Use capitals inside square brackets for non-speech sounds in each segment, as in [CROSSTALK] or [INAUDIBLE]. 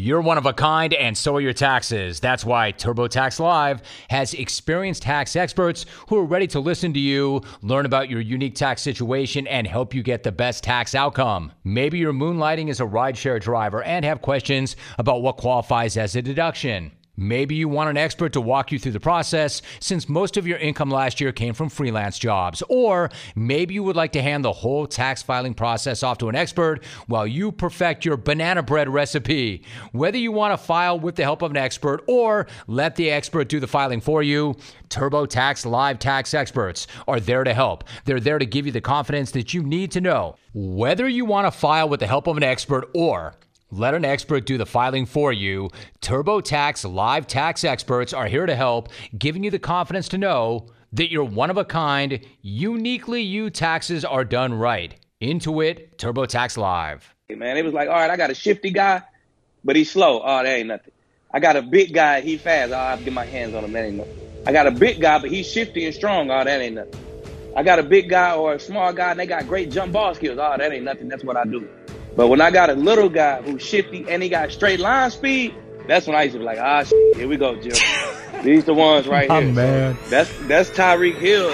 You're one of a kind, and so are your taxes. That's why TurboTax Live has experienced tax experts who are ready to listen to you, learn about your unique tax situation, and help you get the best tax outcome. Maybe you're moonlighting as a rideshare driver and have questions about what qualifies as a deduction. Maybe you want an expert to walk you through the process since most of your income last year came from freelance jobs. Or maybe you would like to hand the whole tax filing process off to an expert while you perfect your banana bread recipe. Whether you want to file with the help of an expert or let the expert do the filing for you, TurboTax Live Tax Experts are there to help. They're there to give you the confidence that you need to know. Whether you want to file with the help of an expert or let an expert do the filing for you. TurboTax Live Tax Experts are here to help, giving you the confidence to know that you're one of a kind, uniquely you taxes are done right. Intuit TurboTax Live. Hey, man, it was like, all right, I got a shifty guy, but he's slow. Oh, that ain't nothing. I got a big guy, he fast. Oh, I'll get my hands on him. That ain't nothing. I got a big guy, but he's shifty and strong. Oh, that ain't nothing. I got a big guy or a small guy, and they got great jump ball skills. Oh, that ain't nothing. That's what I do. But when I got a little guy who's shifty and he got straight line speed, that's when I used to be like, ah, shit, here we go, Jim. [LAUGHS] These the ones right Oh, here. man. So that's that's Tyreek Hill.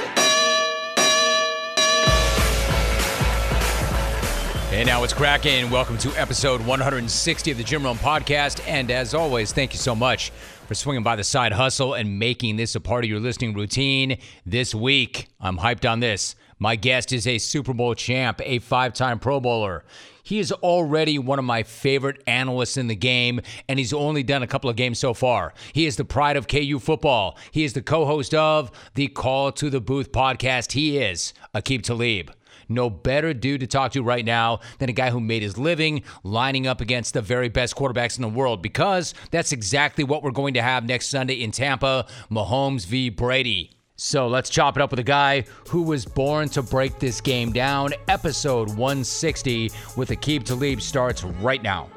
And now it's cracking. Welcome to episode 160 of the Jim Rome podcast. And as always, thank you so much for swinging by the side hustle and making this a part of your listening routine. This week, I'm hyped on this. My guest is a Super Bowl champ, a five time Pro Bowler. He is already one of my favorite analysts in the game, and he's only done a couple of games so far. He is the pride of KU football. He is the co host of the Call to the Booth podcast. He is Aqib Talib. No better dude to talk to right now than a guy who made his living lining up against the very best quarterbacks in the world because that's exactly what we're going to have next Sunday in Tampa Mahomes v. Brady. So let's chop it up with a guy who was born to break this game down. Episode 160 with Aqib Talib starts right now.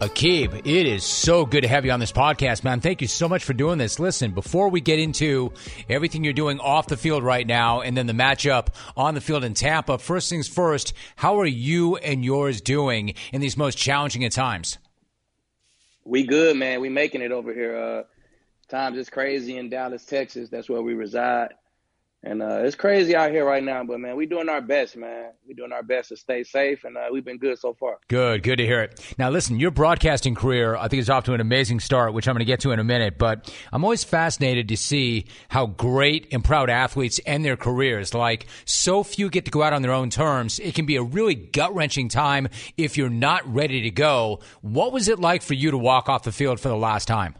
Aqib, it is so good to have you on this podcast, man. Thank you so much for doing this. Listen, before we get into everything you're doing off the field right now and then the matchup on the field in Tampa, first things first, how are you and yours doing in these most challenging of times? We good, man. We making it over here. Uh, times is crazy in Dallas, Texas. That's where we reside. And uh, it's crazy out here right now, but man, we're doing our best, man. We're doing our best to stay safe, and uh, we've been good so far. Good, good to hear it. Now, listen, your broadcasting career, I think, is off to an amazing start, which I'm going to get to in a minute. But I'm always fascinated to see how great and proud athletes end their careers. Like, so few get to go out on their own terms. It can be a really gut wrenching time if you're not ready to go. What was it like for you to walk off the field for the last time?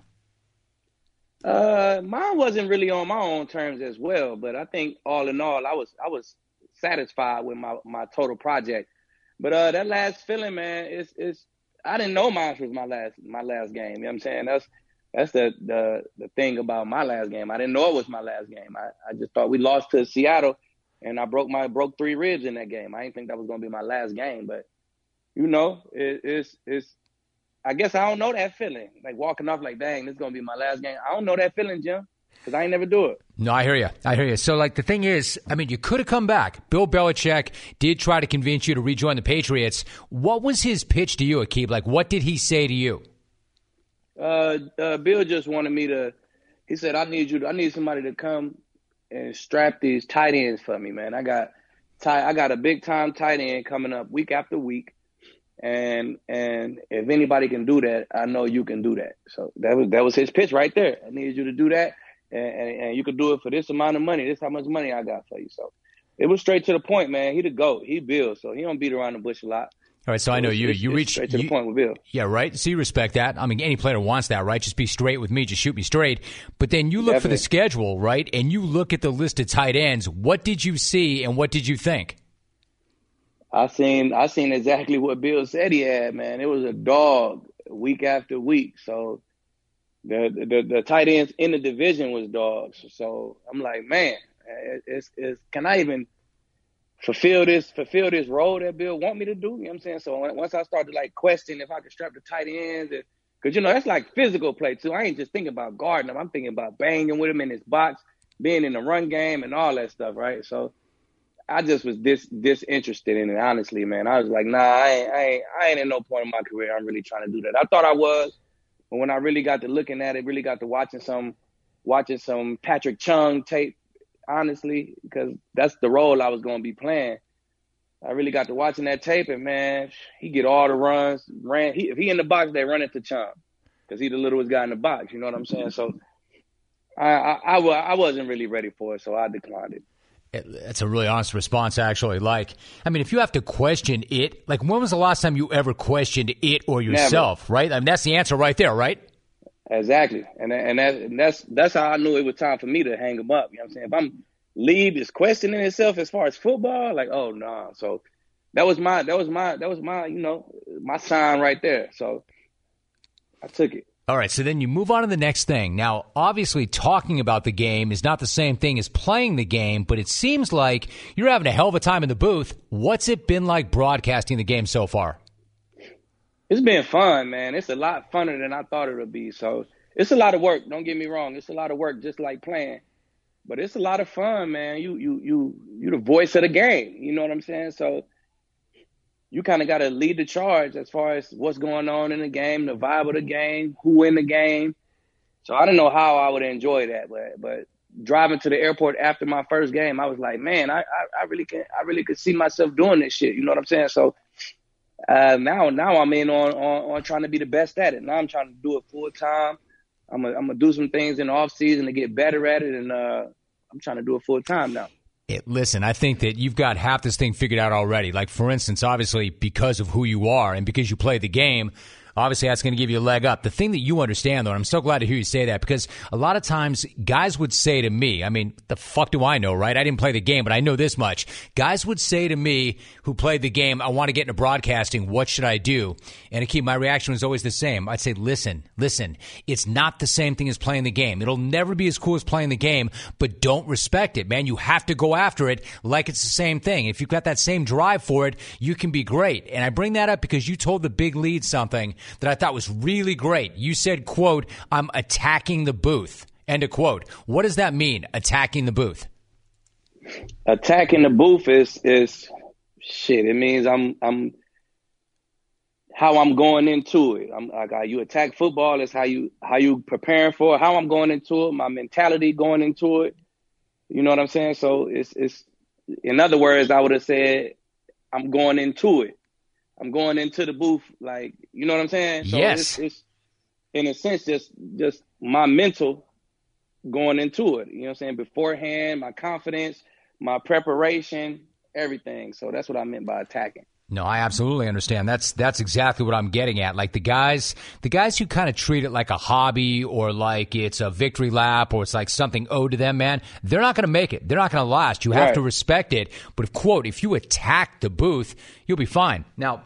Uh, mine wasn't really on my own terms as well, but I think all in all, I was I was satisfied with my my total project. But uh, that last feeling, man, it's it's I didn't know mine was my last my last game. You know what I'm saying? That's that's the the the thing about my last game. I didn't know it was my last game. I, I just thought we lost to Seattle, and I broke my broke three ribs in that game. I didn't think that was gonna be my last game, but you know, it, it's it's I guess I don't know that feeling. Like walking off like, dang, this is gonna be my last game. I don't know that feeling, Jim, because I ain't never do it. No, I hear you. I hear you. So, like, the thing is, I mean, you could have come back. Bill Belichick did try to convince you to rejoin the Patriots. What was his pitch to you, Aqib? Like, what did he say to you? Uh, uh, Bill just wanted me to. He said, "I need you. To, I need somebody to come and strap these tight ends for me, man. I got tight. I got a big time tight end coming up week after week." And and if anybody can do that, I know you can do that. So that was that was his pitch right there. I needed you to do that, and, and, and you could do it for this amount of money. This how much money I got for you. So it was straight to the point, man. He the goat. He Bill, so he don't beat around the bush a lot. All right, so I know you. You reach straight to you- the point with Bill. Yeah, right. So you respect that. I mean, any player wants that, right? Just be straight with me. Just shoot me straight. But then you look for the schedule, right? And you look at the list of tight ends. What did you see, and what did you think? I seen I seen exactly what Bill said he had, man. It was a dog week after week. So the the, the tight ends in the division was dogs. So I'm like, man, it's it's can I even fulfill this fulfill this role that Bill want me to do? You know what I'm saying? So once I started like questioning if I could strap the tight ends, because you know that's like physical play too. I ain't just thinking about guarding him. I'm thinking about banging with him in his box, being in the run game, and all that stuff, right? So I just was dis disinterested in it. Honestly, man, I was like, nah, I ain't, I ain't, I ain't in no point in my career. I'm really trying to do that. I thought I was, but when I really got to looking at it, really got to watching some, watching some Patrick Chung tape, honestly, because that's the role I was going to be playing. I really got to watching that tape, and man, he get all the runs. Ran, he, if he in the box, they run it to Chung, because he the littlest guy in the box. You know what I'm saying? So, I, I, I, I wasn't really ready for it, so I declined it. That's a really honest response, actually. Like, I mean, if you have to question it, like, when was the last time you ever questioned it or yourself, Never. right? I mean, that's the answer right there, right? Exactly, and and, that, and that's that's how I knew it was time for me to hang him up. You know what I'm saying? If I'm leave is questioning itself as far as football, like, oh no. Nah. So that was my that was my that was my you know my sign right there. So I took it. All right, so then you move on to the next thing. Now, obviously, talking about the game is not the same thing as playing the game, but it seems like you're having a hell of a time in the booth. What's it been like broadcasting the game so far? It's been fun, man. It's a lot funner than I thought it would be. So it's a lot of work. Don't get me wrong. It's a lot of work, just like playing. But it's a lot of fun, man. You you you you the voice of the game. You know what I'm saying? So you kind of got to lead the charge as far as what's going on in the game, the vibe of the game, who in the game. So I don't know how I would enjoy that, but but driving to the airport after my first game, I was like, man, I I, I really can I really could see myself doing this shit. You know what I'm saying? So uh, now now I'm in on, on on trying to be the best at it. Now I'm trying to do it full time. I'm gonna I'm gonna do some things in the off season to get better at it, and uh, I'm trying to do it full time now. It, listen, I think that you've got half this thing figured out already. Like, for instance, obviously, because of who you are and because you play the game, obviously that's going to give you a leg up. The thing that you understand, though, and I'm so glad to hear you say that because a lot of times guys would say to me, I mean, the fuck do I know, right? I didn't play the game, but I know this much. Guys would say to me who played the game, I want to get into broadcasting. What should I do? And keep my reaction was always the same. I'd say, listen, listen, it's not the same thing as playing the game. It'll never be as cool as playing the game, but don't respect it, man. You have to go after it like it's the same thing. If you've got that same drive for it, you can be great. And I bring that up because you told the big lead something that I thought was really great. You said, quote, I'm attacking the booth. End of quote. What does that mean, attacking the booth? Attacking the booth is is shit. It means I'm I'm how I'm going into it. I'm like you attack football is how you how you preparing for it, how I'm going into it, my mentality going into it. You know what I'm saying? So it's it's in other words, I would have said I'm going into it. I'm going into the booth like you know what I'm saying. So yes. It's, it's in a sense just just my mental going into it. You know what I'm saying? Beforehand, my confidence, my preparation, everything. So that's what I meant by attacking. No, I absolutely understand. That's that's exactly what I'm getting at. Like the guys, the guys who kind of treat it like a hobby or like it's a victory lap or it's like something owed to them, man. They're not going to make it. They're not going to last. You have to respect it. But if quote, if you attack the booth, you'll be fine. Now,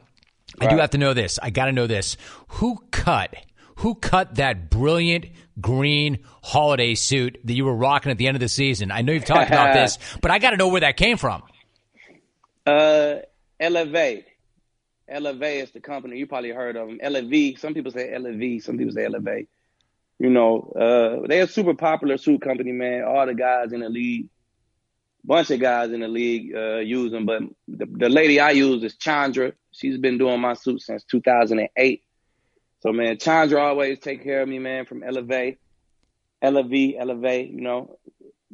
I do have to know this. I got to know this. Who cut? Who cut that brilliant green holiday suit that you were rocking at the end of the season? I know you've talked about [LAUGHS] this, but I got to know where that came from. Uh, Elevate. Elevate is the company you probably heard of them. Elevate. Some people say Elevate. Some people say Elevate. You know, uh, they're a super popular suit company, man. All the guys in the league, bunch of guys in the league uh, use them. But the, the lady I use is Chandra. She's been doing my suit since 2008. So man, Chandra always take care of me, man, from Elevate, Elevate, Elevate. You know,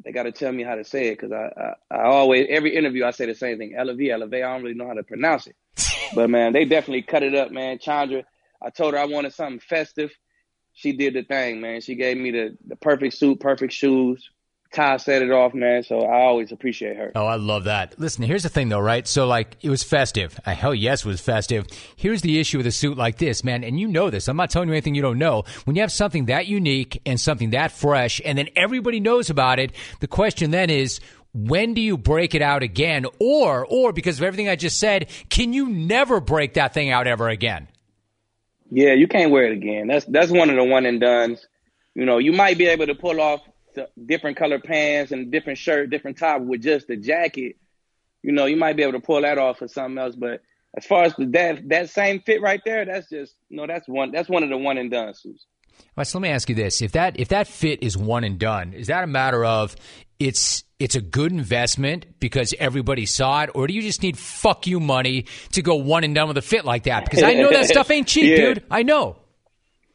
they got to tell me how to say it because I, I, I always every interview I say the same thing. Elevate, Elevate. I don't really know how to pronounce it, but man, they definitely cut it up, man. Chandra, I told her I wanted something festive. She did the thing, man. She gave me the the perfect suit, perfect shoes, Ty set it off, man. So I always appreciate her. Oh, I love that. Listen, here's the thing, though, right? So, like, it was festive. Uh, hell yes, it was festive. Here's the issue with a suit like this, man. And you know this. I'm not telling you anything you don't know. When you have something that unique and something that fresh, and then everybody knows about it, the question then is, when do you break it out again? Or, or because of everything I just said, can you never break that thing out ever again? Yeah, you can't wear it again. That's that's one of the one and duns. You know, you might be able to pull off different color pants and different shirt, different top with just the jacket, you know, you might be able to pull that off for something else. But as far as the, that that same fit right there, that's just you know that's one that's one of the one and done suits. All right, so let me ask you this: if that if that fit is one and done, is that a matter of it's it's a good investment because everybody saw it, or do you just need fuck you money to go one and done with a fit like that? Because I know that [LAUGHS] stuff ain't cheap, yeah. dude. I know.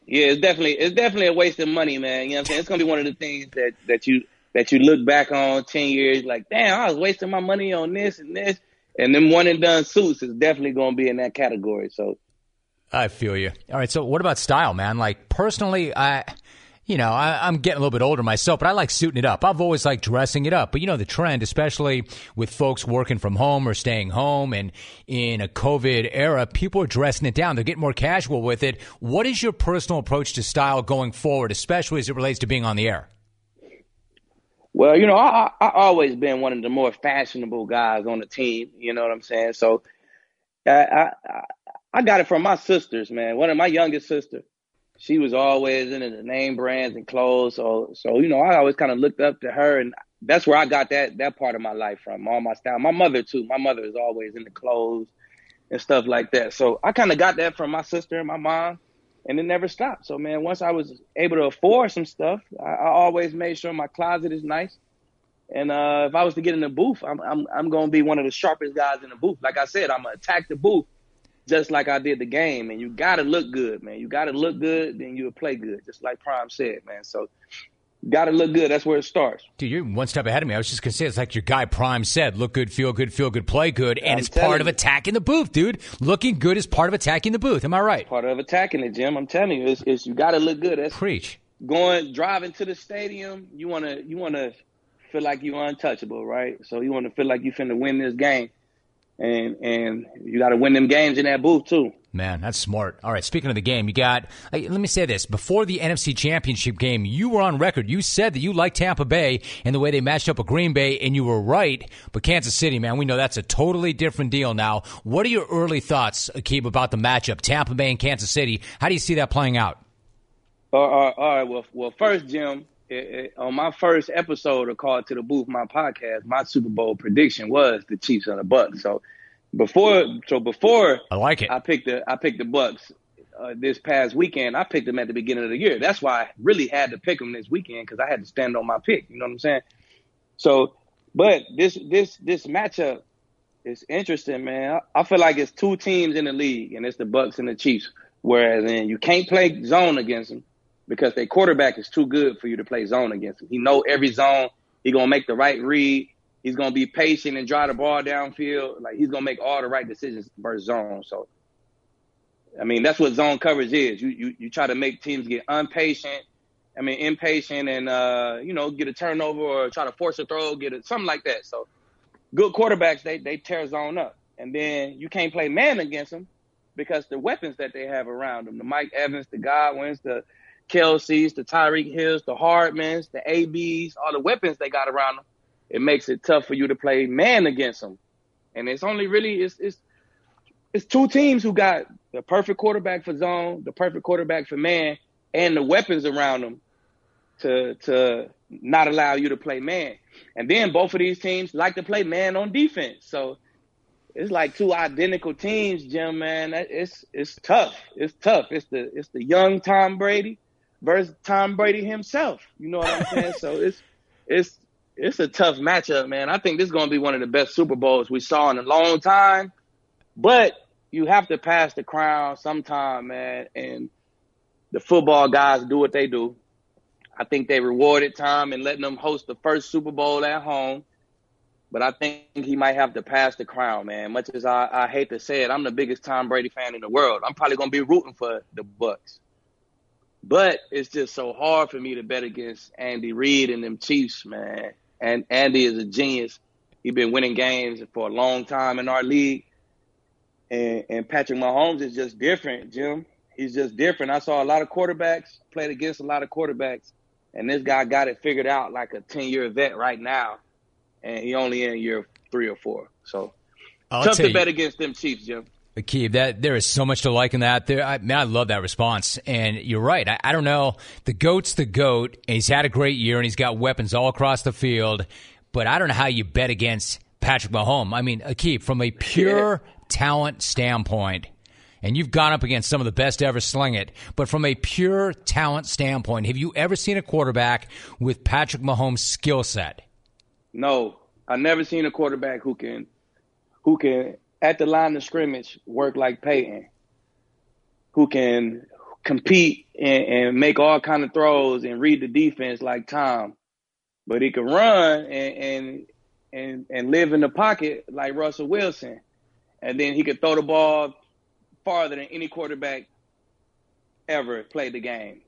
Yeah, it's definitely it's definitely a waste of money, man. You know what I'm saying? It's gonna be one of the things that that you that you look back on ten years like, damn, I was wasting my money on this and this. And then one and done suits is definitely gonna be in that category. So I feel you. All right, so what about style, man? Like personally, I you know, I, am getting a little bit older myself, but I like suiting it up. I've always liked dressing it up. But you know, the trend, especially with folks working from home or staying home and in a COVID era, people are dressing it down. They're getting more casual with it. What is your personal approach to style going forward, especially as it relates to being on the air? Well, you know, I, I, I always been one of the more fashionable guys on the team. You know what I'm saying? So I, I, I got it from my sisters, man. One of my youngest sisters she was always into the name brands and clothes. So, so you know, I always kind of looked up to her, and that's where I got that that part of my life from. All my style. My mother too. My mother is always into clothes and stuff like that. So I kind of got that from my sister and my mom, and it never stopped. So, man, once I was able to afford some stuff, I, I always made sure my closet is nice. And uh, if I was to get in the booth, I'm I'm I'm gonna be one of the sharpest guys in the booth. Like I said, I'm gonna attack the booth just like I did the game. And you got to look good, man. You got to look good, then you'll play good, just like Prime said, man. So got to look good. That's where it starts. Dude, you're one step ahead of me. I was just going to say, it's like your guy Prime said look good, feel good, feel good, play good. And I'm it's part you. of attacking the booth, dude. Looking good is part of attacking the booth. Am I right? Part of attacking it, Jim. I'm telling you, it's, it's you got to look good. That's Preach. Going, driving to the stadium, you want to, you want to feel like you're untouchable, right? So you want to feel like you finna win this game and and you got to win them games in that booth too. Man, that's smart. All right, speaking of the game, you got. let me say this: before the NFC Championship game, you were on record. You said that you liked Tampa Bay and the way they matched up with Green Bay, and you were right. But Kansas City, man, we know that's a totally different deal now. What are your early thoughts, Aqib, about the matchup, Tampa Bay and Kansas City? How do you see that playing out? Uh, all right. Well, well, first, Jim, it, it, on my first episode of Call to the Booth, my podcast, my Super Bowl prediction was the Chiefs and the Bucs. So before, so before I like it, I picked the I picked the Bucs uh, this past weekend. I picked them at the beginning of the year. That's why I really had to pick them this weekend because I had to stand on my pick. You know what I'm saying? So, but this this this matchup is interesting, man. I, I feel like it's two teams in the league, and it's the Bucs and the Chiefs. Whereas, then you can't play zone against them because their quarterback is too good for you to play zone against him. He know every zone. He gonna make the right read. He's gonna be patient and drive the ball downfield. Like he's gonna make all the right decisions versus zone. So, I mean, that's what zone coverage is. You you you try to make teams get impatient. I mean, impatient and uh, you know get a turnover or try to force a throw, get it something like that. So, good quarterbacks they they tear zone up, and then you can't play man against them because the weapons that they have around them, the Mike Evans, the Godwins, the Kelce's, the Tyreek Hills, the Hardmans, the ABs, all the weapons they got around them, it makes it tough for you to play man against them. And it's only really it's it's it's two teams who got the perfect quarterback for zone, the perfect quarterback for man, and the weapons around them to to not allow you to play man. And then both of these teams like to play man on defense. So it's like two identical teams, Jim. Man, it's it's tough. It's tough. It's the it's the young Tom Brady versus Tom Brady himself. You know what I'm saying? so it's it's it's a tough matchup, man. I think this is going to be one of the best Super Bowls we saw in a long time. But you have to pass the crown sometime, man. And the football guys do what they do. I think they rewarded Tom and letting them host the first Super Bowl at home. But I think he might have to pass the crown, man. Much as I, I hate to say it, I'm the biggest Tom Brady fan in the world. I'm probably going to be rooting for the Bucs. But it's just so hard for me to bet against Andy Reid and them Chiefs, man. And Andy is a genius. He's been winning games for a long time in our league. And, and Patrick Mahomes is just different, Jim. He's just different. I saw a lot of quarterbacks, played against a lot of quarterbacks, and this guy got it figured out like a 10 year vet right now. And he only in year three or four. So I'll tough to bet against them Chiefs, Jim. Aqib, that there is so much to like in that. There, I, man, I love that response. And you're right. I, I, don't know. The goat's the goat, and he's had a great year, and he's got weapons all across the field. But I don't know how you bet against Patrick Mahomes. I mean, Aqib, from a pure talent standpoint, and you've gone up against some of the best ever sling it. But from a pure talent standpoint, have you ever seen a quarterback with Patrick Mahomes' skill set? No, I never seen a quarterback who can who can at the line of scrimmage work like Peyton, who can compete and, and make all kind of throws and read the defense like Tom, but he can run and and and, and live in the pocket like Russell Wilson, and then he could throw the ball farther than any quarterback ever played the game.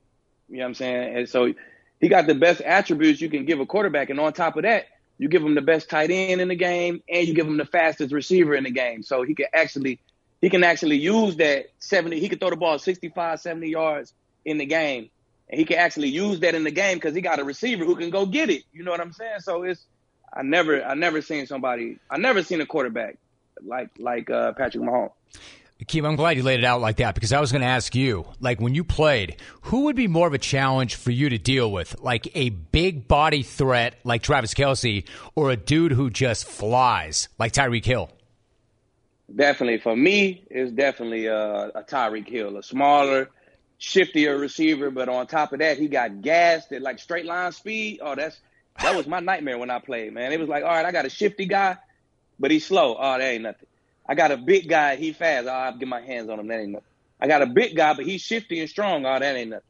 You know what I'm saying? And so he got the best attributes you can give a quarterback, and on top of that, you give him the best tight end in the game, and you give him the fastest receiver in the game. So he can actually he can actually use that 70. He can throw the ball 65, 70 yards in the game, and he can actually use that in the game because he got a receiver who can go get it. You know what I'm saying? So it's I never I never seen somebody I never seen a quarterback like like uh, Patrick Mahomes. Keem, I'm glad you laid it out like that because I was going to ask you, like when you played, who would be more of a challenge for you to deal with? Like a big body threat like Travis Kelce, or a dude who just flies like Tyreek Hill? Definitely. For me, it's definitely a, a Tyreek Hill, a smaller, shiftier receiver. But on top of that, he got gassed at like straight line speed. Oh, that's that was my nightmare when I played, man. It was like, all right, I got a shifty guy, but he's slow. Oh, that ain't nothing. I got a big guy, he fast. Ah, oh, I'll get my hands on him. That ain't nothing. I got a big guy, but he's shifty and strong. Oh, that ain't nothing.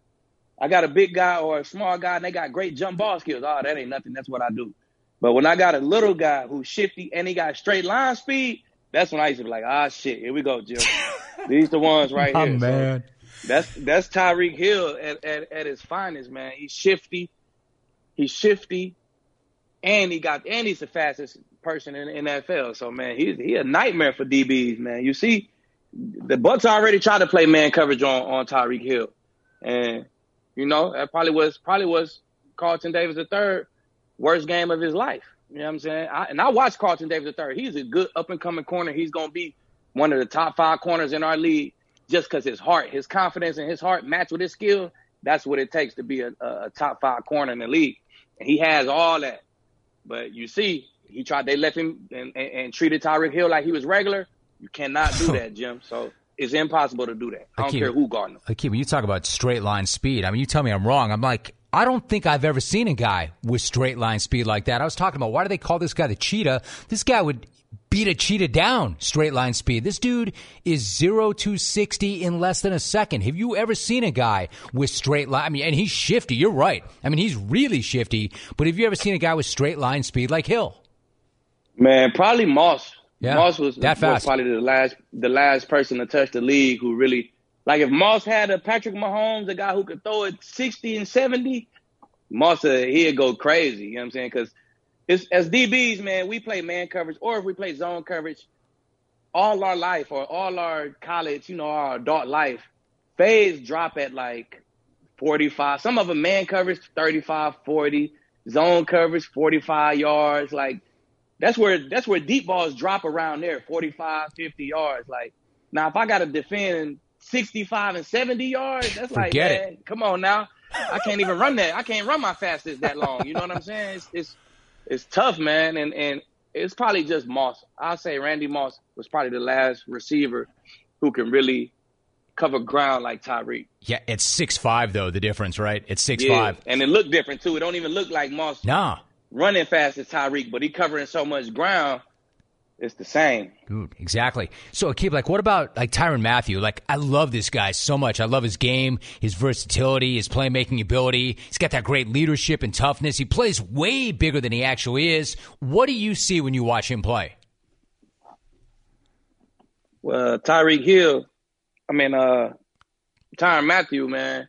I got a big guy or a small guy, and they got great jump ball skills. Oh, that ain't nothing. That's what I do. But when I got a little guy who's shifty and he got straight line speed, that's when I used to be like, ah, shit, here we go, Jim. [LAUGHS] These the ones right oh, here. man. So that's that's Tyreek Hill at, at, at his finest, man. He's shifty. He's shifty, and he got and he's the fastest person in the NFL. So man, he's he a nightmare for DBs, man. You see, the Bucs already tried to play man coverage on on Tyreek Hill, and you know that probably was probably was Carlton Davis the third worst game of his life. You know what I'm saying? I, and I watched Carlton Davis the third. He's a good up and coming corner. He's gonna be one of the top five corners in our league just because his heart, his confidence, and his heart match with his skill. That's what it takes to be a, a top five corner in the league, and he has all that. But you see, he tried. They left him and, and, and treated Tyreek Hill like he was regular. You cannot do that, Jim. So it's impossible to do that. I don't care who guarding him. Akeem, when you talk about straight line speed, I mean, you tell me I'm wrong. I'm like, I don't think I've ever seen a guy with straight line speed like that. I was talking about why do they call this guy the cheetah? This guy would beat a cheetah down straight line speed. This dude is 0 to 60 in less than a second. Have you ever seen a guy with straight line? I mean, and he's shifty. You're right. I mean, he's really shifty. But have you ever seen a guy with straight line speed like Hill? Man, probably Moss. Yeah, Moss was, was probably the last the last person to touch the league who really like if Moss had a Patrick Mahomes, a guy who could throw it 60 and 70, Moss uh, he'd go crazy. You know what I'm saying? Because it's as DBs, man, we play man coverage or if we play zone coverage all our life or all our college, you know, our adult life, fades drop at like 45. Some of them man coverage 35, 40, zone coverage 45 yards. Like that's where that's where deep balls drop around there, 45, 50 yards. Like now, if I got to defend 65 and 70 yards, that's like, Forget man, come on now. I can't even run that. I can't run my fastest that long. You know what I'm saying? It's it's, it's tough, man. And and it's probably just Moss. I'll say Randy Moss was probably the last receiver who can really cover ground like Tyreek. Yeah, it's six five though. The difference, right? It's six Yeah, five. and it looked different too. It don't even look like Moss Nah, running fast as Tyreek, but he covering so much ground. It's the same. Dude, exactly. So, Akeem, like, what about like Tyrann Mathieu? Like, I love this guy so much. I love his game, his versatility, his playmaking ability. He's got that great leadership and toughness. He plays way bigger than he actually is. What do you see when you watch him play? Well, Tyreek Hill, I mean, uh, Tyrann Mathieu, man,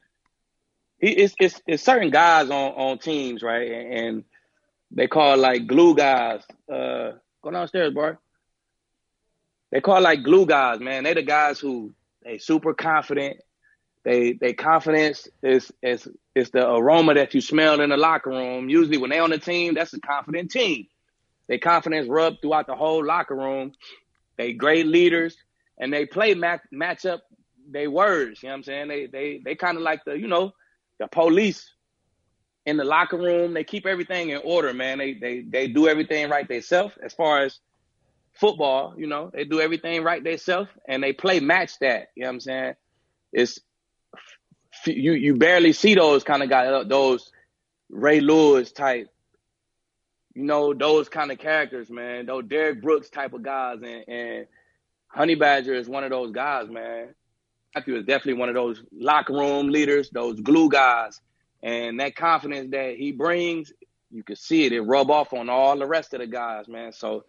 he it's, it's it's certain guys on on teams, right? And, and they call like glue guys. Uh, go downstairs, boy. They call like glue guys, man. They the guys who they super confident. They they confidence is is is the aroma that you smell in the locker room. Usually when they on the team, that's a confident team. They confidence rub throughout the whole locker room. They great leaders and they play match match up they words. You know what I'm saying? They they they kind of like the you know the police in the locker room. They keep everything in order, man. They they they do everything right themselves as far as football. You know, they do everything right themselves and they play match that. You know what I'm saying? It's you you barely see those kind of guys, uh, those Ray Lewis type you know, those kind of characters, man. Those Derrick Brooks type of guys, and, and Honey Badger is one of those guys, man. Mathieu is definitely one of those locker room leaders, those glue guys, and that confidence that he brings, you can see it. It rub off on all the rest of the guys, man. So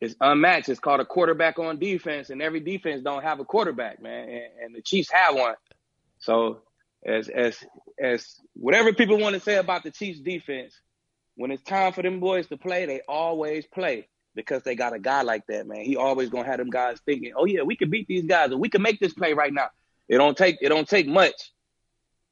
it's unmatched. It's called a quarterback on defense, and every defense don't have a quarterback, man. And, and the Chiefs have one. So as as as whatever people want to say about the Chiefs defense, when it's time for them boys to play, they always play because they got a guy like that, man. He always gonna have them guys thinking, "Oh yeah, we can beat these guys, and we can make this play right now." It don't take it don't take much.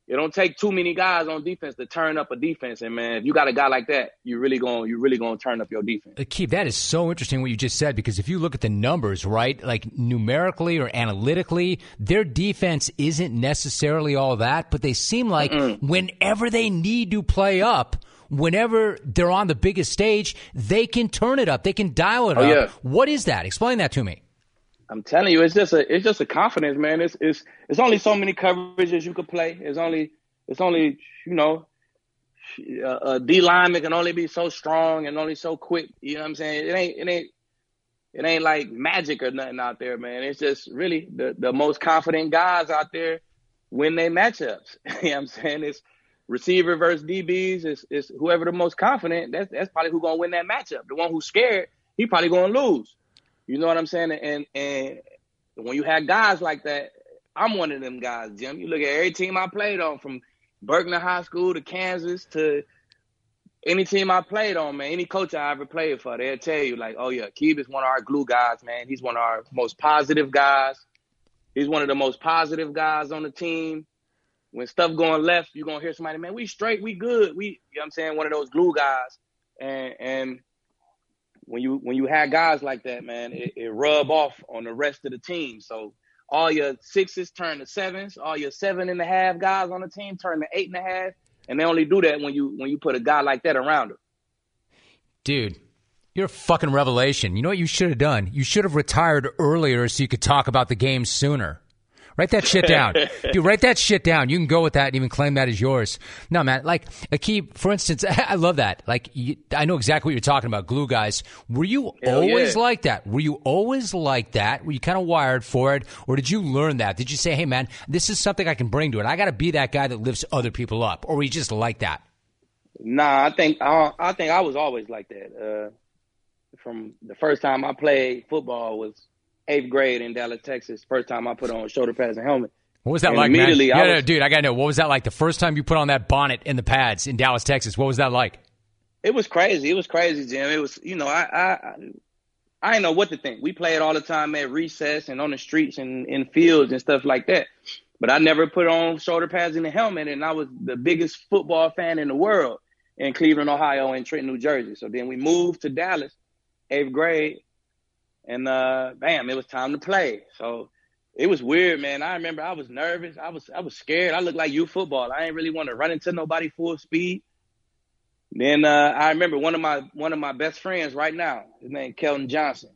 It don't take too many guys on defense to turn up a defense. And man, if you got a guy like that, you really going you really going to turn up your defense. Keith, that is so interesting what you just said because if you look at the numbers, right, like numerically or analytically, their defense isn't necessarily all that, but they seem like Mm-mm. whenever they need to play up whenever they're on the biggest stage, they can turn it up. They can dial it oh, up. Yeah. What is that? Explain that to me. I'm telling you, it's just a it's just a confidence, man. It's it's it's only so many coverages you could play. It's only it's only you know a D lineman can only be so strong and only so quick. You know what I'm saying? It ain't it ain't it ain't like magic or nothing out there, man. It's just really the the most confident guys out there win their matchups. [LAUGHS] you know what I'm saying? It's receiver versus DBs It's is whoever the most confident. That's that's probably who gonna win that matchup. The one who's scared, he probably gonna lose. You know what I'm saying? And and when you had guys like that, I'm one of them guys, Jim. You look at every team I played on, from Berkeley High School to Kansas to any team I played on, man, any coach I ever played for, they'll tell you like, oh yeah, Keeb is one of our glue guys, man. He's one of our most positive guys. He's one of the most positive guys on the team when stuff going left, you're gonna hear somebody, man, we straight, we good. We you know what I'm saying, one of those glue guys. And and when you when you have guys like that, man, it, it rub off on the rest of the team. So all your sixes turn to sevens, all your seven and a half guys on the team turn to eight and a half. And they only do that when you when you put a guy like that around them. Dude, you're a fucking revelation. You know what you should have done? You should have retired earlier so you could talk about the game sooner. Write that shit [LAUGHS] down. Dude, write that shit down. You can go with that and even claim that as yours. No, man. Like, Aqib, for instance, [LAUGHS] I love that. Like, you, I know exactly what you're talking about, glue guys. Were you Hell always yeah. like that? Were you always like that? Were you kind of wired for it? Or did you learn that? Did you say, hey, man, this is something I can bring to it? I got to be that guy that lifts other people up. Or were you just like that? Nah, I think, uh, I think I was always like that. Uh, from the first time I played football was eighth grade in Dallas, Texas. First time I put on shoulder pads and helmet. What was that and like, immediately man? Yeah, was, dude, I gotta know. What was that like? The first time you put on that bonnet and the pads in Dallas, Texas. What was that like? It was crazy. It was crazy, Jim. It was, you know, I, I, I didn't know what to think. We played all the time at recess and on the streets and in fields and stuff like that. But I never put on shoulder pads and a helmet, and I was the biggest football fan in the world in Cleveland, Ohio, and Trenton, New Jersey. So then we moved to Dallas, eighth grade, and uh, bam, it was time to play. So it was weird, man. I remember I was nervous. I was I was scared. I looked like you football. I didn't really want to run into nobody full speed. Then uh, I remember one of my one of my best friends right now. His name Kelton Johnson.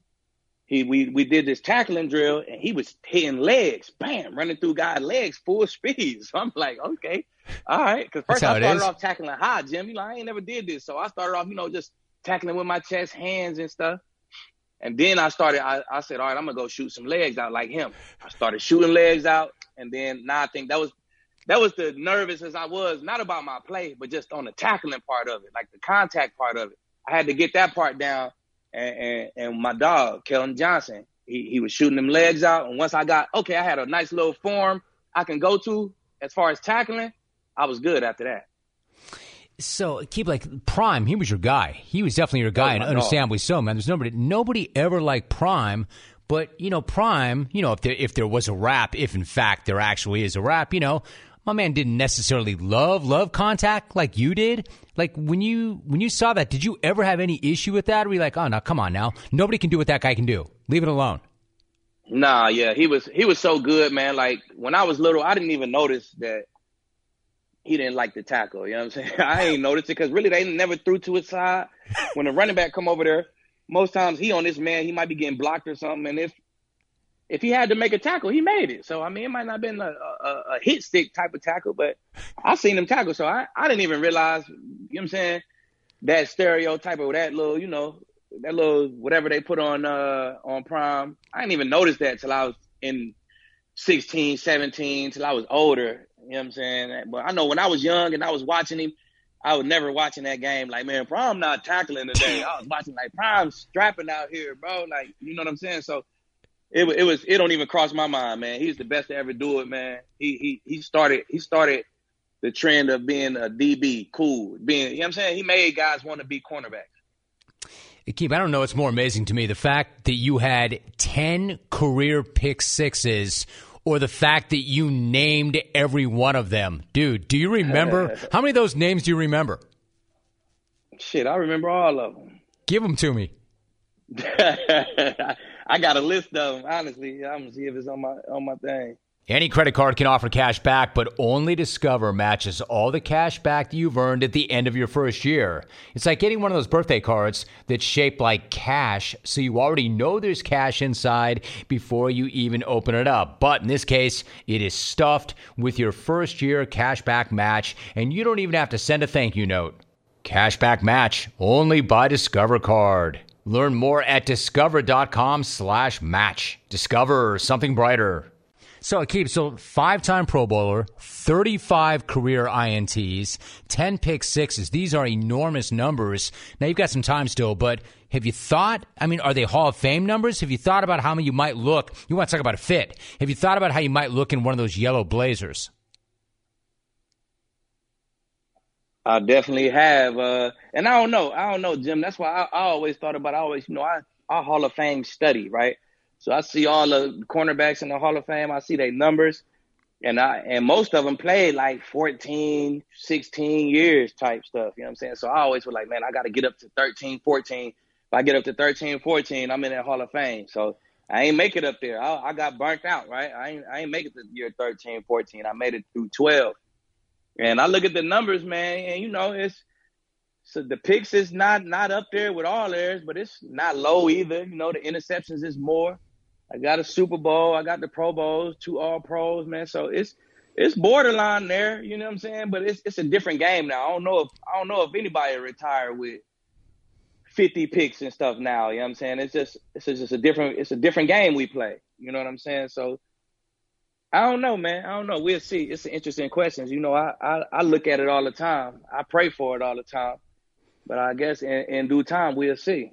He we we did this tackling drill and he was hitting legs, bam, running through guys' legs full [LAUGHS] speed. So I'm like, okay, all right. Because first I started off tackling high, Jim. You know, I ain't never did this, so I started off, you know, just tackling with my chest, hands, and stuff. And then I started, I, I said, all right, I'm gonna go shoot some legs out like him. I started shooting legs out, and then now I think that was that was the nervous as I was, not about my play, but just on the tackling part of it, like the contact part of it. I had to get that part down. And, and, and my dog, Kellen Johnson, he, he was shooting them legs out. And once I got, okay, I had a nice little form I can go to as far as tackling, I was good after that. So keep like Prime, he was your guy. He was definitely your oh, guy, and understandably so, man. There's nobody, nobody ever like Prime. But you know, Prime, you know, if there if there was a rap, if in fact there actually is a rap, you know, my man didn't necessarily love love contact like you did. Like when you when you saw that, did you ever have any issue with that? Or were you like, oh no, come on now, nobody can do what that guy can do. Leave it alone. Nah, yeah, he was he was so good, man. Like when I was little, I didn't even notice that he didn't like the tackle. You know what I'm saying? [LAUGHS] I ain't noticed it because really they never threw to his side. When the running back come over there, most times he on this man, he might be getting blocked or something. And if if he had to make a tackle, he made it. So I mean, it might not have been a, a, a hit stick type of tackle, but I seen him tackle, so I, I didn't even realize. You know what I'm saying? that stereotype or that little, you know, that little whatever they put on uh on Prime. I didn't even notice that till I was in 16, 17, till I was older. You know what I'm saying? But I know when I was young and I was watching him, I was never watching that game like, man, Prime not tackling today. I was watching like Prime strapping out here, bro. Like, you know what I'm saying? So it, it was it don't even cross my mind, man. He's the best to ever do it, man. He he he started he started the trend of being a DB, cool, being you know what I'm saying. He made guys want to be cornerbacks. Keeb, I don't know. It's more amazing to me the fact that you had ten career pick sixes, or the fact that you named every one of them, dude. Do you remember [LAUGHS] how many of those names do you remember? Shit, I remember all of them. Give them to me. [LAUGHS] I got a list of them. Honestly, I'm gonna see if it's on my on my thing. Any credit card can offer cash back, but only Discover matches all the cash back you've earned at the end of your first year. It's like getting one of those birthday cards that's shaped like cash, so you already know there's cash inside before you even open it up. But in this case, it is stuffed with your first year cash back match, and you don't even have to send a thank you note. Cash back match only by Discover Card. Learn more at discover.com slash match. Discover something brighter. So Aqib, so five-time Pro Bowler, 35 career INTs, 10 pick sixes. These are enormous numbers. Now you've got some time still, but have you thought? I mean, are they Hall of Fame numbers? Have you thought about how many you might look? You want to talk about a fit? Have you thought about how you might look in one of those yellow blazers? I definitely have, uh, and I don't know, I don't know, Jim. That's why I, I always thought about. I always, you know, I, I Hall of Fame study, right? So I see all the cornerbacks in the Hall of Fame. I see their numbers, and I and most of them played like 14, 16 years type stuff. You know what I'm saying? So I always was like, man, I got to get up to 13, 14. If I get up to 13, 14, I'm in that Hall of Fame. So I ain't make it up there. I, I got burnt out, right? I ain't, I ain't make it to year 13, 14. I made it through 12. And I look at the numbers, man, and you know, it's so the picks is not not up there with all theirs, but it's not low either. You know, the interceptions is more. I got a Super Bowl, I got the Pro Bowls, two All Pros, man. So it's it's borderline there, you know what I'm saying? But it's it's a different game now. I don't know if I don't know if anybody retired with 50 picks and stuff now. You know what I'm saying? It's just it's just a different it's a different game we play. You know what I'm saying? So I don't know, man. I don't know. We'll see. It's an interesting question. You know, I, I, I look at it all the time. I pray for it all the time. But I guess in, in due time, we'll see.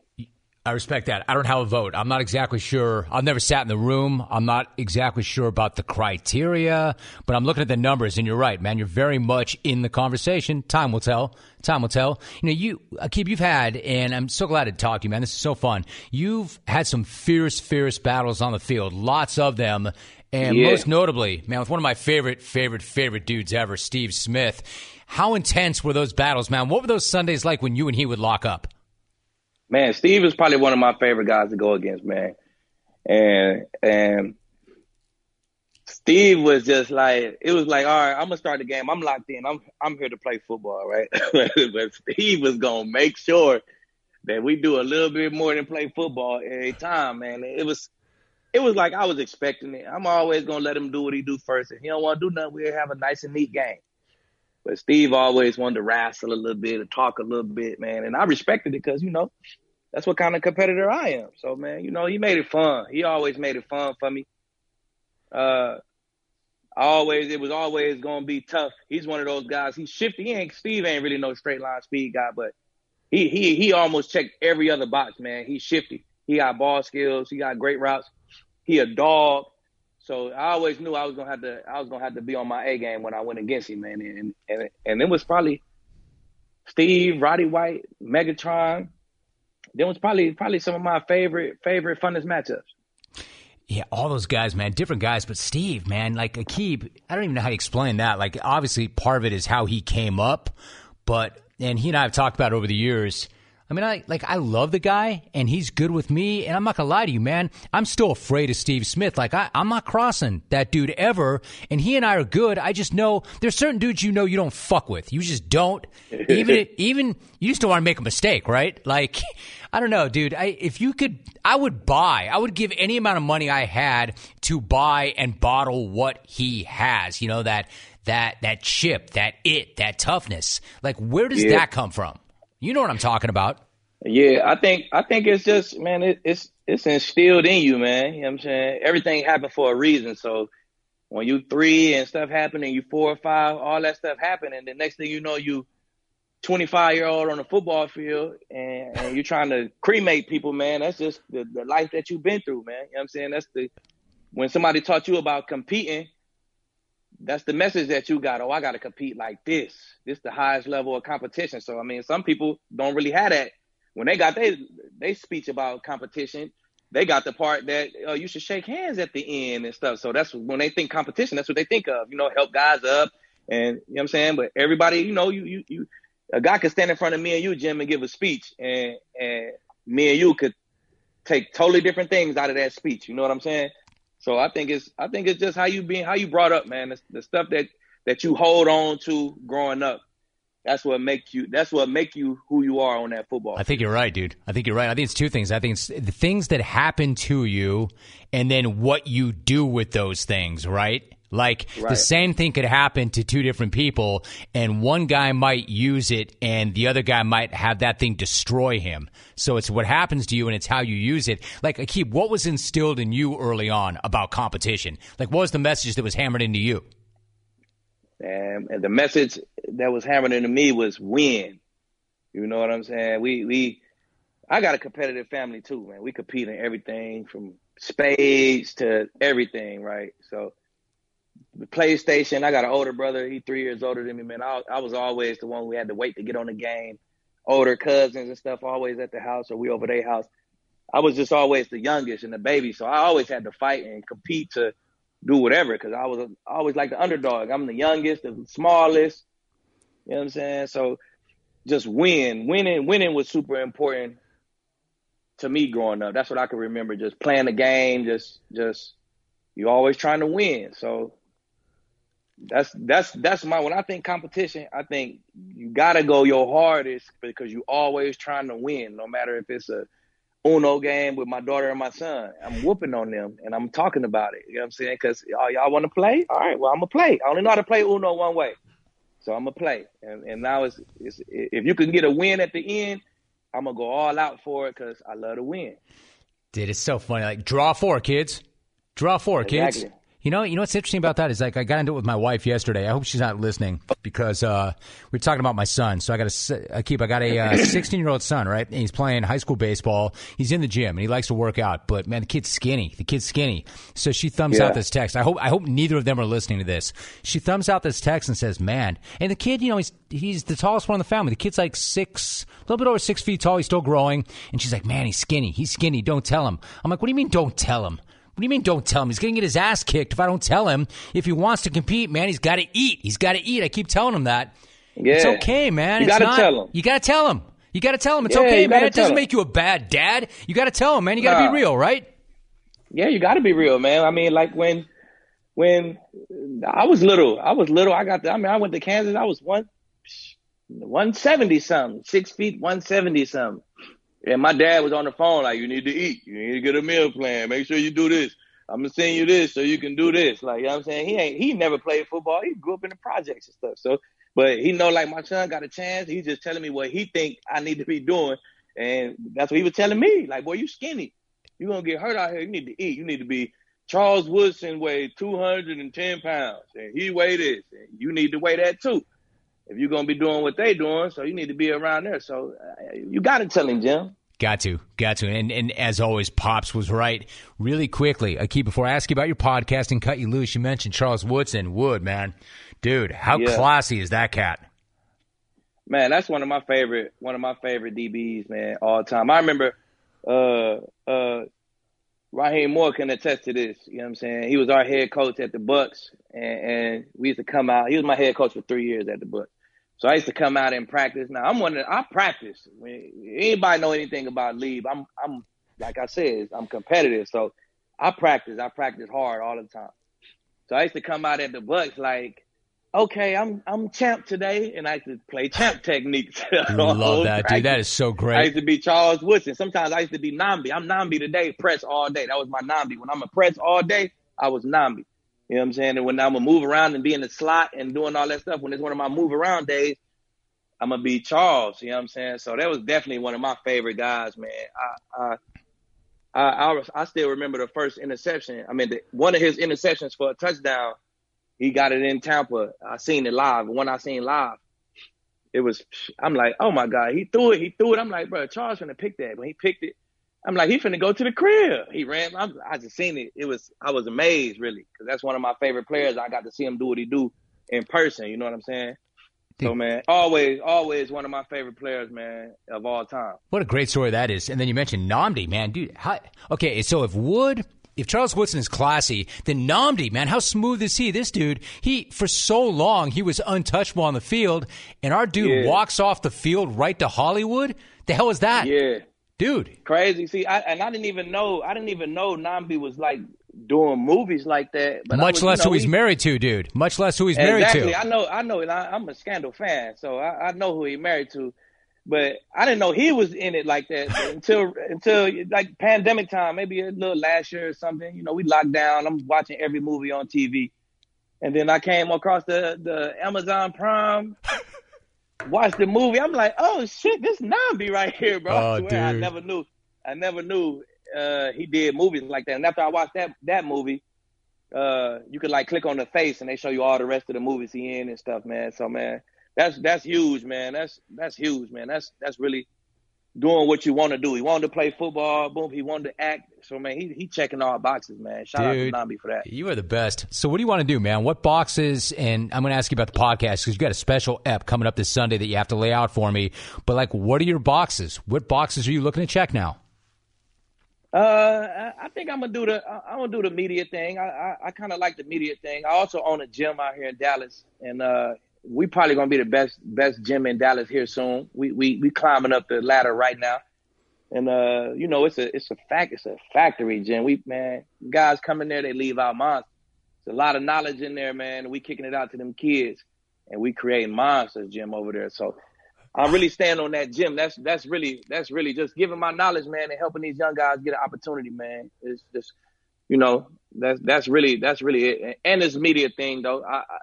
I respect that. I don't have a vote. I'm not exactly sure. I've never sat in the room. I'm not exactly sure about the criteria, but I'm looking at the numbers, and you're right, man. You're very much in the conversation. Time will tell. Time will tell. You know, you, Aqib, you've had, and I'm so glad to talk to you, man. This is so fun. You've had some fierce, fierce battles on the field, lots of them. And yeah. most notably, man, with one of my favorite, favorite, favorite dudes ever, Steve Smith. How intense were those battles, man? What were those Sundays like when you and he would lock up? Man, Steve is probably one of my favorite guys to go against, man. And and Steve was just like it was like, all right, I'm gonna start the game. I'm locked in. I'm I'm here to play football, right? [LAUGHS] but Steve was gonna make sure that we do a little bit more than play football every time, man. It was it was like I was expecting it. I'm always gonna let him do what he do first. If he don't want to do nothing, we'll have a nice and neat game. But Steve always wanted to wrestle a little bit, to talk a little bit, man. And I respected it because you know that's what kind of competitor I am. So man, you know, he made it fun. He always made it fun for me. Uh, always it was always gonna be tough. He's one of those guys. He's shifty. He ain't Steve ain't really no straight line speed guy, but he he he almost checked every other box, man. He's shifty. He got ball skills. He got great routes. He a dog. So I always knew I was gonna have to I was gonna have to be on my A game when I went against him, man. And and and it was probably Steve, Roddy White, Megatron. That was probably probably some of my favorite favorite funnest matchups. Yeah, all those guys, man, different guys, but Steve, man, like Aqib, I don't even know how to explain that. Like, obviously, part of it is how he came up, but and he and I have talked about over the years I mean, I like I love the guy, and he's good with me. And I'm not gonna lie to you, man. I'm still afraid of Steve Smith. Like I, I'm not crossing that dude ever. And he and I are good. I just know there's certain dudes you know you don't fuck with. You just don't. [LAUGHS] Even even you just don't want to make a mistake, right? Like [LAUGHS] I don't know, dude. I, if you could, I would buy. I would give any amount of money I had to buy and bottle what he has. You know that that that chip, that it, that toughness. Like where does yeah. that come from? You know what I'm talking about. Yeah, I think I think it's just man, it, it's it's instilled in you, man. You know what I'm saying? Everything happened for a reason. So when you three and stuff happening, you four or five, all that stuff happened, and the next thing you know, you 25 year old on the football field and, and, you're trying to cremate people, man. That's just the, the life that you've been through, man. You know what I'm saying? That's the when somebody taught you about competing, that's the message that you got. Oh, I got to compete like this. This the highest level of competition. So I mean, some people don't really have that. When they got they they speech about competition, they got the part that uh, you should shake hands at the end and stuff. So that's when they think competition. That's what they think of. You know, help guys up, and you know what I'm saying. But everybody, you know, you you you a guy could stand in front of me and you, Jim, and give a speech, and and me and you could take totally different things out of that speech. You know what I'm saying? So I think it's I think it's just how you being how you brought up, man. the stuff that that you hold on to growing up. That's what make you. That's what make you who you are on that football. I think you're right, dude. I think you're right. I think it's two things. I think it's the things that happen to you, and then what you do with those things. Right? Like right. the same thing could happen to two different people, and one guy might use it, and the other guy might have that thing destroy him. So it's what happens to you, and it's how you use it. Like Aqib, what was instilled in you early on about competition? Like, what was the message that was hammered into you? And, and the message that was hammered into me was win. You know what I'm saying? We we I got a competitive family too, man. We compete in everything from spades to everything, right? So the PlayStation. I got an older brother. He three years older than me, man. I, I was always the one we had to wait to get on the game. Older cousins and stuff always at the house or we over their house. I was just always the youngest and the baby, so I always had to fight and compete to do whatever because I was always like the underdog. I'm the youngest, the smallest. You know what I'm saying? So just win, winning, winning was super important to me growing up. That's what I can remember. Just playing the game, just just you always trying to win. So that's that's that's my when I think competition, I think you gotta go your hardest because you always trying to win, no matter if it's a Uno game with my daughter and my son. I'm whooping on them and I'm talking about it. You know what I'm saying? Because y'all, y'all want to play? All right, well I'm gonna play. I only know how to play Uno one way, so I'm gonna play. And and now it's, it's if you can get a win at the end, I'm gonna go all out for it because I love to win. Dude, it's so funny. Like draw four, kids. Draw four, exactly. kids. You know, you know what's interesting about that is like I got into it with my wife yesterday. I hope she's not listening because uh, we are talking about my son. So I got to keep. I got a 16 uh, [LAUGHS] year old son, right? And he's playing high school baseball. He's in the gym and he likes to work out. But man, the kid's skinny. The kid's skinny. So she thumbs yeah. out this text. I hope I hope neither of them are listening to this. She thumbs out this text and says, "Man," and the kid, you know, he's he's the tallest one in the family. The kid's like six, a little bit over six feet tall. He's still growing. And she's like, "Man, he's skinny. He's skinny. Don't tell him." I'm like, "What do you mean? Don't tell him?" What do you mean don't tell him? He's going to get his ass kicked if I don't tell him. If he wants to compete, man, he's got to eat. He's got to eat. I keep telling him that. Yeah. It's okay, man. You got to tell him. You got to tell him. You got to tell him it's yeah, okay, man. It doesn't him. make you a bad dad. You got to tell him, man. You got to nah. be real, right? Yeah, you got to be real, man. I mean, like when when I was little, I was little. I got the, I mean, I went to Kansas. I was one one seventy something, six feet, one seventy something. And my dad was on the phone like, you need to eat. You need to get a meal plan. Make sure you do this. I'm gonna send you this so you can do this. Like, you know what I'm saying? He ain't he never played football. He grew up in the projects and stuff. So but he know like my son got a chance. He's just telling me what he think I need to be doing. And that's what he was telling me. Like, boy, you skinny. You're gonna get hurt out here. You need to eat. You need to be Charles Woodson weighed 210 pounds, and he weighed this, and you need to weigh that too. If you're gonna be doing what they're doing, so you need to be around there. So uh, you got to tell him, Jim. Got to, got to. And, and as always, Pops was right. Really quickly, Aqib, before I ask you about your podcast and cut you loose, you mentioned Charles Woodson. Wood, man. Dude, how yeah. classy is that cat? Man, that's one of my favorite, one of my favorite DBs, man, all time. I remember, uh, uh, Raheem Morris can attest to this. You know what I'm saying? He was our head coach at the Bucs, and, and we used to come out. He was my head coach for three years at the Bucs. So I used to come out and practice. Now I'm wondering, I practice. Anybody know anything about leave, I'm, I'm like I said, I'm competitive. So I practice. I practice hard all the time. So I used to come out at the Bucs like, okay, I'm I'm champ today, and I used to play champ techniques. [LAUGHS] I love that, dude. That is so great. I used to be Charles Woodson. Sometimes I used to be Nnamdi. I'm Nnamdi today, press all day. That was my Nnamdi. When I'm a press all day, I was Nnamdi. You know what I'm saying? And when I'm gonna move around and be in the slot and doing all that stuff, when it's one of my move around days, I'm gonna be Charles. You know what I'm saying? So that was definitely one of my favorite guys, man. I I I, I, I still remember the first interception. I mean, the, one of his interceptions for a touchdown. He got it in Tampa. I seen it live. When I seen live, it was. I'm like, oh my god, he threw it. He threw it. I'm like, bro, Charles finna pick that. When he picked it, I'm like, he finna go to the crib. He ran. I'm, I just seen it. It was. I was amazed, really, because that's one of my favorite players. I got to see him do what he do in person. You know what I'm saying? So man, always, always one of my favorite players, man, of all time. What a great story that is. And then you mentioned Nnamdi, man, dude. How, okay, so if Wood, if Charles Woodson is classy, then Nnamdi, man, how smooth is he? This dude, he for so long he was untouchable on the field, and our dude yeah. walks off the field right to Hollywood. The hell is that? Yeah, dude, crazy. See, I, and I didn't even know. I didn't even know Nnamdi was like doing movies like that. But Much was, less you know, who he's married to, dude. Much less who he's married to. Exactly. I know. I know. I, am a Scandal fan, so I, I, know who he married to. But I didn't know he was in it like that until until like pandemic time, maybe a little last year or something. You know, we locked down. I'm watching every movie on TV, and then I came across the the Amazon Prime. watched the movie. I'm like, oh shit, this Nnamdi right here, bro. Oh, I swear, dude. I never knew. I never knew uh, he did movies like that. And after I watched that that movie, uh, you could like click on the face and they show you all the rest of the movies he in and stuff, man. So man, that's that's huge, man. That's that's huge, man. That's that's really doing what you want to do. He wanted to play football, boom. He wanted to act. So man, he he checking all boxes, man. Shout Dude, out to Nnamdi for that. You are the best. So what do you want to do, man? What boxes? And I'm going to ask you about the podcast because you got a special ep coming up this Sunday that you have to lay out for me. But like, what are your boxes? What boxes are you looking to check now? Uh, I think I'm gonna do the I'm gonna do the media thing. I I, I kind of like the media thing. I also own a gym out here in Dallas, and uh, we probably gonna be the best best gym in Dallas here soon. We we we climbing up the ladder right now, and uh, you know it's a it's a fact it's a factory gym. We man guys come in there they leave out monsters. There's a lot of knowledge in there, man. We kicking it out to them kids, and we creating monsters gym over there. So I'm really staying on that gym. That's that's really that's really just giving my knowledge, man, and helping these young guys get an opportunity, man. It's just, you know, that's that's really that's really it. And this media thing, though, I I,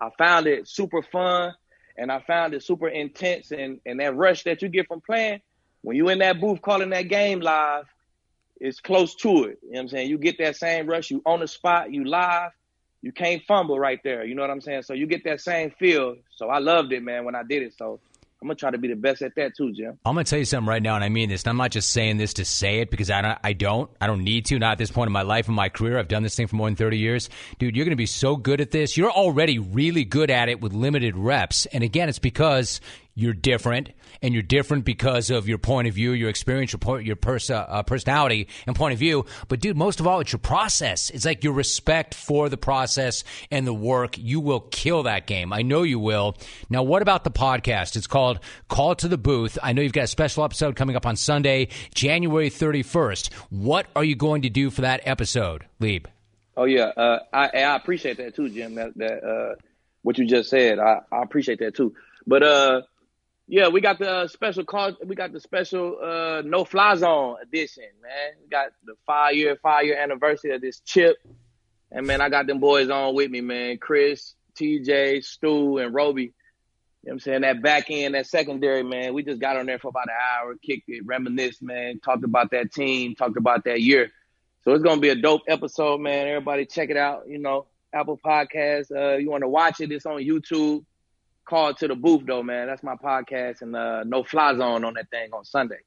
I found it super fun, and I found it super intense, and and that rush that you get from playing when you in that booth calling that game live, it's close to it. You know what I'm saying? You get that same rush. You on the spot. You live. You can't fumble right there. You know what I'm saying? So you get that same feel. So I loved it, man, when I did it. So I'm gonna try to be the best at that too, Jim. I'm gonna tell you something right now, and I mean this. And I'm not just saying this to say it because I don't, I don't, I don't need to. Not at this point in my life and my career. I've done this thing for more than 30 years, dude. You're gonna be so good at this. You're already really good at it with limited reps. And again, it's because you're different, and you're different because of your point of view, your experience, your your pers- uh, personality, and point of view. But dude, most of all, it's your process. It's like your respect for the process and the work. You will kill that game. I know you will. Now, what about the podcast? It's called Call to the Booth. I know you've got a special episode coming up on Sunday, January 31st. What are you going to do for that episode, Keeb? Oh yeah, uh, I, I appreciate that too, Jim. That that uh, what you just said, I, I appreciate that too. But uh, yeah, we got the special call. We got the special uh, no fly zone edition, man. We got the five year five year anniversary of this chip, and man, I got them boys on with me, man. Chris, TJ, Stew, and Roby. You know what I'm saying? That back end, that secondary, man. We just got on there for about an hour, kicked it, reminisced, man. Talked about that team, talked about that year. So it's gonna be a dope episode, man. Everybody check it out. You know, Apple Podcast. Uh, you want to watch it? It's on YouTube call to the booth though, man. That's my podcast and uh, no fly zone on that thing on Sunday.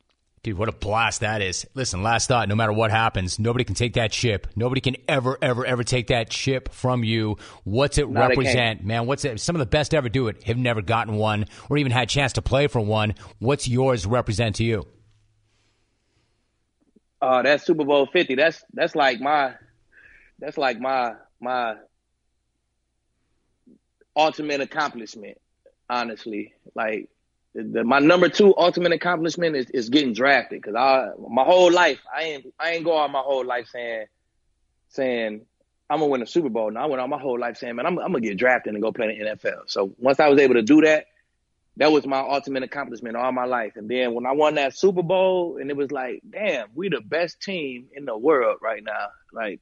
Dude, what a blast that is. Listen, last thought, no matter what happens, nobody can take that chip. Nobody can ever, ever, ever take that chip from you. What's it Not represent? Man, what's it? Some of the best ever do it have never gotten one or even had a chance to play for one. What's yours represent to you? Uh, that's Super Bowl 50. That's, that's like my, that's like my, my ultimate accomplishment honestly. Like the, my number two ultimate accomplishment is, is getting drafted because I my whole life I ain't I ain't go out my whole life saying saying I'm gonna win a Super Bowl. Now I went all my whole life saying, man, I'm, I'm gonna get drafted and go play in the NFL. So once I was able to do that, that was my ultimate accomplishment all my life. And then when I won that Super Bowl, and it was like, damn, we the best team in the world right now, like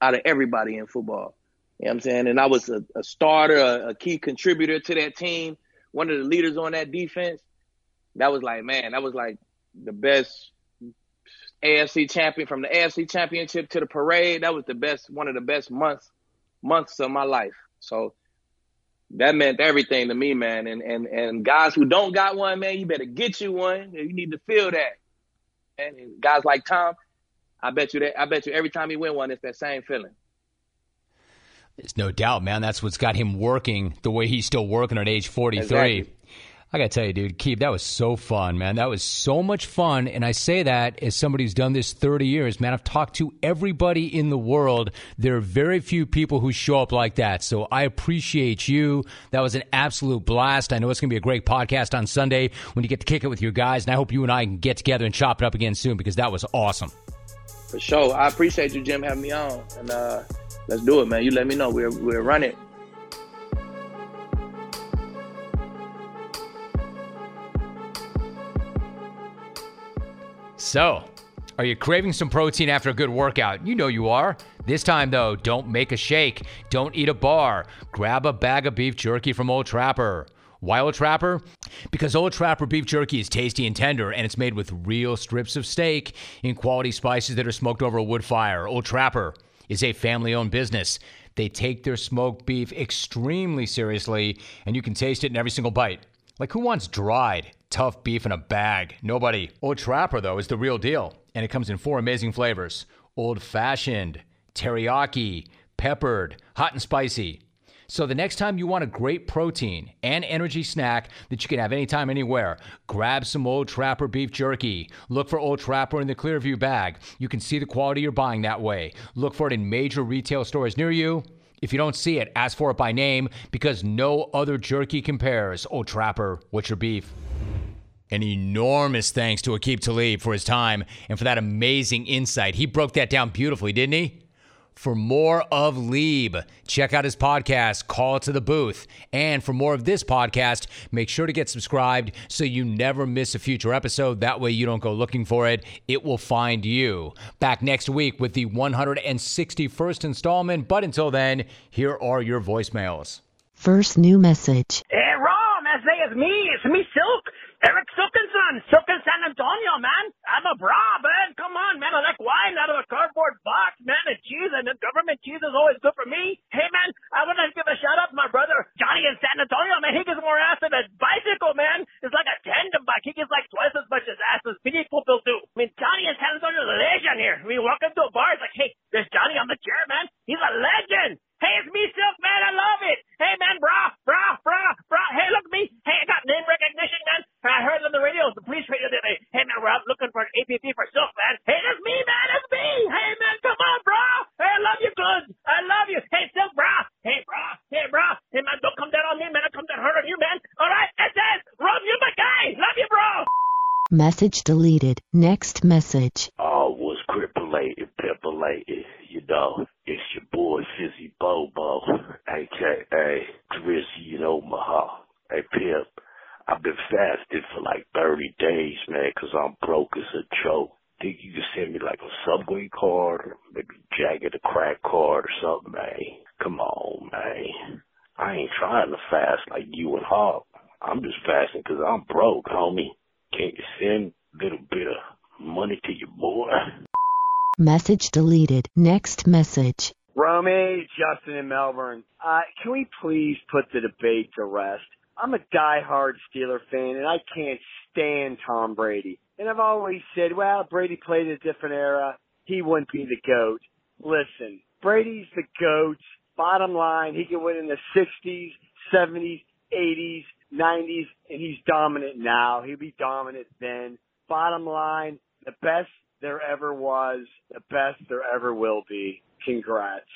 out of everybody in football. You know what I'm saying? And I was a, a starter, a, a key contributor to that team one of the leaders on that defense, that was like, man, that was like the best AFC champion from the AFC championship to the parade. That was the best, one of the best months months of my life. So that meant everything to me, man. And and and guys who don't got one, man, you better get you one. You need to feel that. And guys like Tom, I bet you that I bet you every time he win one, it's that same feeling. There's no doubt, man. That's what's got him working the way he's still working at age 43. Exactly. I got to tell you, dude, Keeb, that was so fun, man. That was so much fun. And I say that as somebody who's done this 30 years, man. I've talked to everybody in the world. There are very few people who show up like that. So I appreciate you. That was an absolute blast. I know it's going to be a great podcast on Sunday when you get to kick it with your guys. And I hope you and I can get together and chop it up again soon because that was awesome. For sure. I appreciate you, Jim, having me on. And uh, let's do it, man. You let me know. We'll, we'll run it. So, are you craving some protein after a good workout? You know you are. This time, though, don't make a shake. Don't eat a bar. Grab a bag of beef jerky from Old Trapper. Why Old Trapper? Because Old Trapper beef jerky is tasty and tender, and it's made with real strips of steak in quality spices that are smoked over a wood fire. Old Trapper is a family owned business. They take their smoked beef extremely seriously, and you can taste it in every single bite. Like, who wants dried, tough beef in a bag? Nobody. Old Trapper, though, is the real deal, and it comes in four amazing flavors old fashioned, teriyaki, peppered, hot and spicy. So the next time you want a great protein and energy snack that you can have anytime, anywhere, grab some Old Trapper beef jerky. Look for Old Trapper in the Clearview bag. You can see the quality you're buying that way. Look for it in major retail stores near you. If you don't see it, ask for it by name because no other jerky compares. Old Trapper, what's your beef? An enormous thanks to Aqib Talib for his time and for that amazing insight. He broke that down beautifully, didn't he? For more of Keeb, check out his podcast, Call to the Booth. And for more of this podcast, make sure to get subscribed so you never miss a future episode. That way you don't go looking for it, it will find you. Back next week with the 161st installment. But until then, here are your voicemails. First new message. Hey, Rom, I say it's me. It's me, Silk. Eric Silkinson. Silk in San Antonio, man. I'm a bra, man. Come on, man. I like wine out of a cardboard box, man. And cheese, and the is always good for me. Hey, man, I want to give a shout out to my brother, Johnny in San Antonio, man. He gets more ass than a bicycle, man. It's like a tandem bike. He gets like twice as much as ass as many people do. I mean, Johnny in San Antonio is a legend here. I mean, walk into a bar, it's like, hey, there's Johnny on the chair, man. He's a legend. Hey, it's me, Silk, man. I love it. Hey, man, brah, brah, brah, brah. Hey, look at me. Hey, I got name recognition, man. I heard it on the radio, the police radio the other day. Hey, man, we're out looking for an APB for Silk, man. Hey, that's me, man. That's me. Hey, man, come on, brah. Hey, I love you good. I love you. Hey, Silk, brah. Hey, brah. Hey, brah. Hey, man, don't come down on me, man. I come down hard on you, man. All right, that's it. Rob, you my guy. Love you, bro. Message deleted. Next message. Oh, was crippulated, pipillated, you know. It's your boy Fizzy Bobo, aka Drizzy in Omaha. Hey, Pip, I've been fasting for like 30 days, man, 'cause I'm broke as a joke. Think you can send me like a Subway card, or maybe Jagged a crack card or something, man? Come on, man. I ain't trying to fast like you and Hawk. I'm just fasting 'cause I'm broke, homie. Can't you send a little bit of money to your boy? Message deleted. Next message. Romy, Justin in Melbourne. Uh, can we please put the debate to rest? I'm a diehard Steeler fan and I can't stand Tom Brady. And I've always said, well, Brady played a different era. He wouldn't be the GOAT. Listen, Brady's the GOAT. Bottom line, he can win in the 60s, 70s, 80s, 90s, and he's dominant now. He'll be dominant then. Bottom line, the best there ever was, the best there ever will be. Congrats.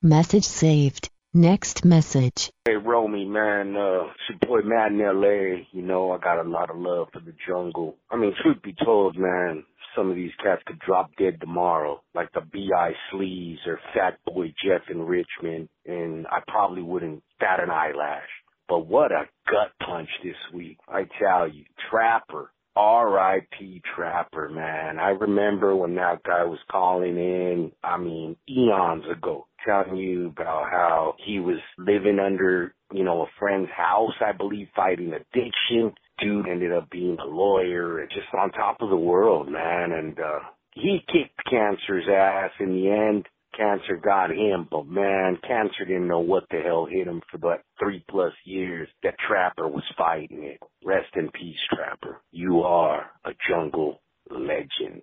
Message saved. Next message. Hey, Romy, man, uh, it's your boy Matt in LA. You know, I got a lot of love for the jungle. I mean, truth be told, man, some of these cats could drop dead tomorrow, like the B.I. Sleeves or Fat Boy Jeff in Richmond, and I probably wouldn't bat an eyelash. But what a gut punch this week. I tell you, Trapper, R.I.P. Trapper, man. I remember when that guy was calling in, I mean, eons ago, telling you about how he was living under you know, a friend's house, I believe, fighting addiction. Dude ended up being a lawyer and just on top of the world, man. And, uh, he kicked cancer's ass in the end. Cancer got him, but man, cancer didn't know what the hell hit him for that three plus years that Trapper was fighting it. Rest in peace, Trapper. You are a jungle legend.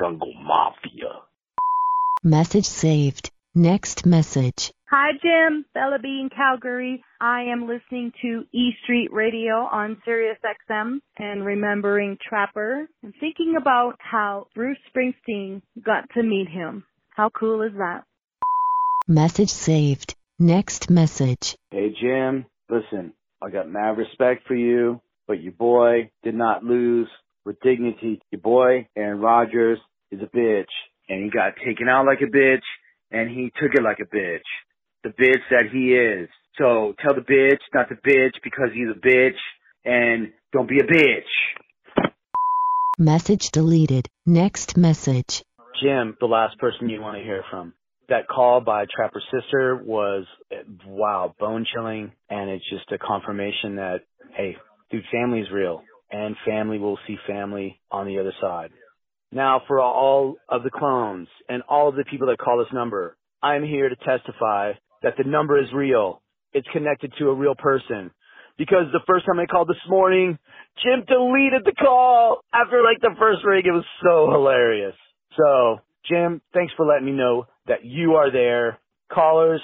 Jungle Mafia. Message saved. Next message. Hi, Jim. Bella B in Calgary. I am listening to E Street Radio on Sirius XM and remembering Trapper and thinking about how Bruce Springsteen got to meet him. How cool is that? Message saved. Next message. Hey, Jim. Listen, I got mad respect for you, but your boy did not lose with dignity. Your boy, Aaron Rodgers, is a bitch, and he got taken out like a bitch, and he took it like a bitch the bitch that he is. So tell the bitch not to bitch because he's a bitch and don't be a bitch. Message deleted. Next message. Jim, the last person you want to hear from. That call by Trapper's sister was, wow, bone chilling. And it's just a confirmation that, hey, dude, family's real and family will see family on the other side. Now for all of the clones and all of the people that call this number, I'm here to testify that the number is real. It's connected to a real person. Because the first time I called this morning, Jim deleted the call after like the first ring. It was so hilarious. So, Jim, thanks for letting me know that you are there. Callers,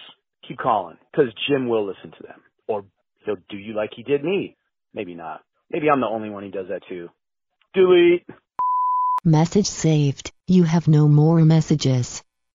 keep calling because Jim will listen to them. Or he'll do you like he did me. Maybe not. Maybe I'm the only one he does that to. Delete. Message saved. You have no more messages.